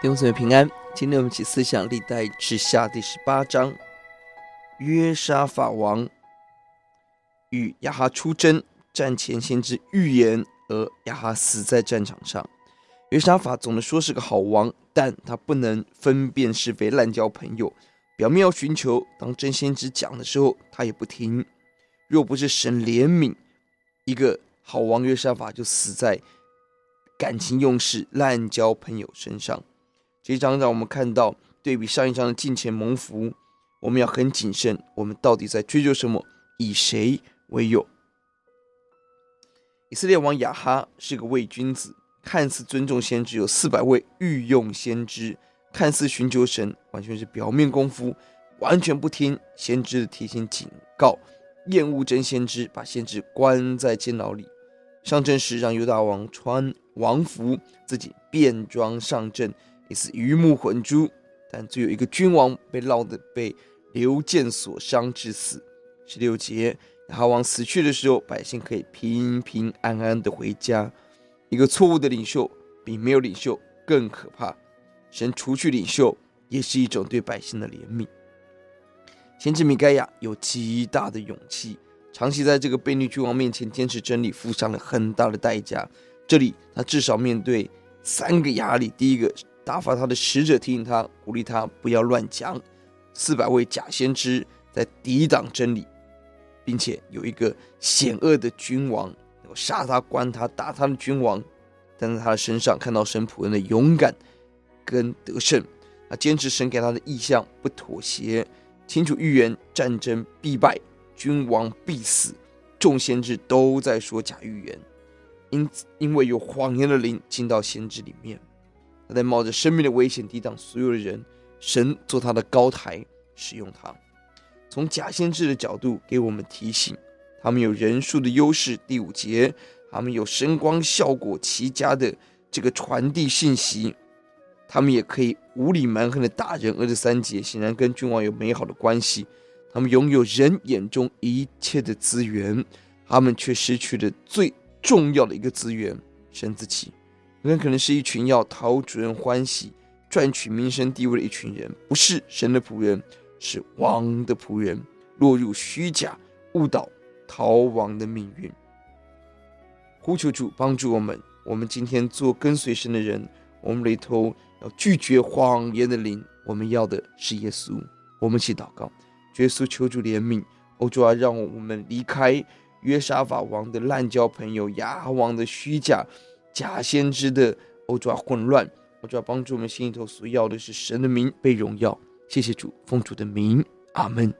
弟兄姊妹平安，今天我们起思想历代志下第十八章。约沙法王与亚哈出征，战前先知预言，而亚哈死在战场上。约沙法总的说是个好王，但他不能分辨是非，滥交朋友。表面要寻求，当真先知讲的时候，他也不听。若不是神怜悯一个好王约沙法，就死在感情用事、滥交朋友身上。这一章让我们看到，对比上一章的敬虔蒙福，我们要很谨慎。我们到底在追求什么？以谁为友？以色列王亚哈是个伪君子，看似尊重先知，有四百位御用先知，看似寻求神，完全是表面功夫，完全不听先知的提醒警告，厌恶真先知，把先知关在监牢里。上阵时让犹大王穿王服，自己便装上阵。也是鱼目混珠，但只有一个君王被烙的被流箭所伤致死。十六节，亚哈王死去的时候，百姓可以平平安安的回家。一个错误的领袖比没有领袖更可怕。神除去领袖，也是一种对百姓的怜悯。先知米该亚有极大的勇气，长期在这个悖逆君王面前坚持真理，付上了很大的代价。这里他至少面对三个压力：第一个。打发他的使者提醒他，鼓励他不要乱讲。四百位假先知在抵挡真理，并且有一个险恶的君王，要杀他、关他、打他的君王，但在他的身上看到神仆人的勇敢跟得胜。他坚持神给他的意象，不妥协，清楚预言战争必败，君王必死。众先知都在说假预言，因因为有谎言的灵进到先知里面。他在冒着生命的危险抵挡所有的人，神做他的高台，使用他。从假先知的角度给我们提醒，他们有人数的优势。第五节，他们有声光效果奇佳的这个传递信息，他们也可以无理蛮横的打人。二十三节显然跟君王有美好的关系，他们拥有人眼中一切的资源，他们却失去了最重要的一个资源——神自己。很可能是一群要讨主人欢喜、赚取名声地位的一群人，不是神的仆人，是王的仆人，落入虚假、误导、逃亡的命运。呼求主帮助我们，我们今天做跟随神的人，我们里头要拒绝谎言的灵，我们要的是耶稣。我们一起祷告，耶稣求主怜悯，欧主啊，让我们离开约沙法王的滥交朋友，亚王的虚假。假先知的欧抓混乱，欧抓帮助我们心里头所要的是神的名被荣耀。谢谢主，奉主的名，阿门。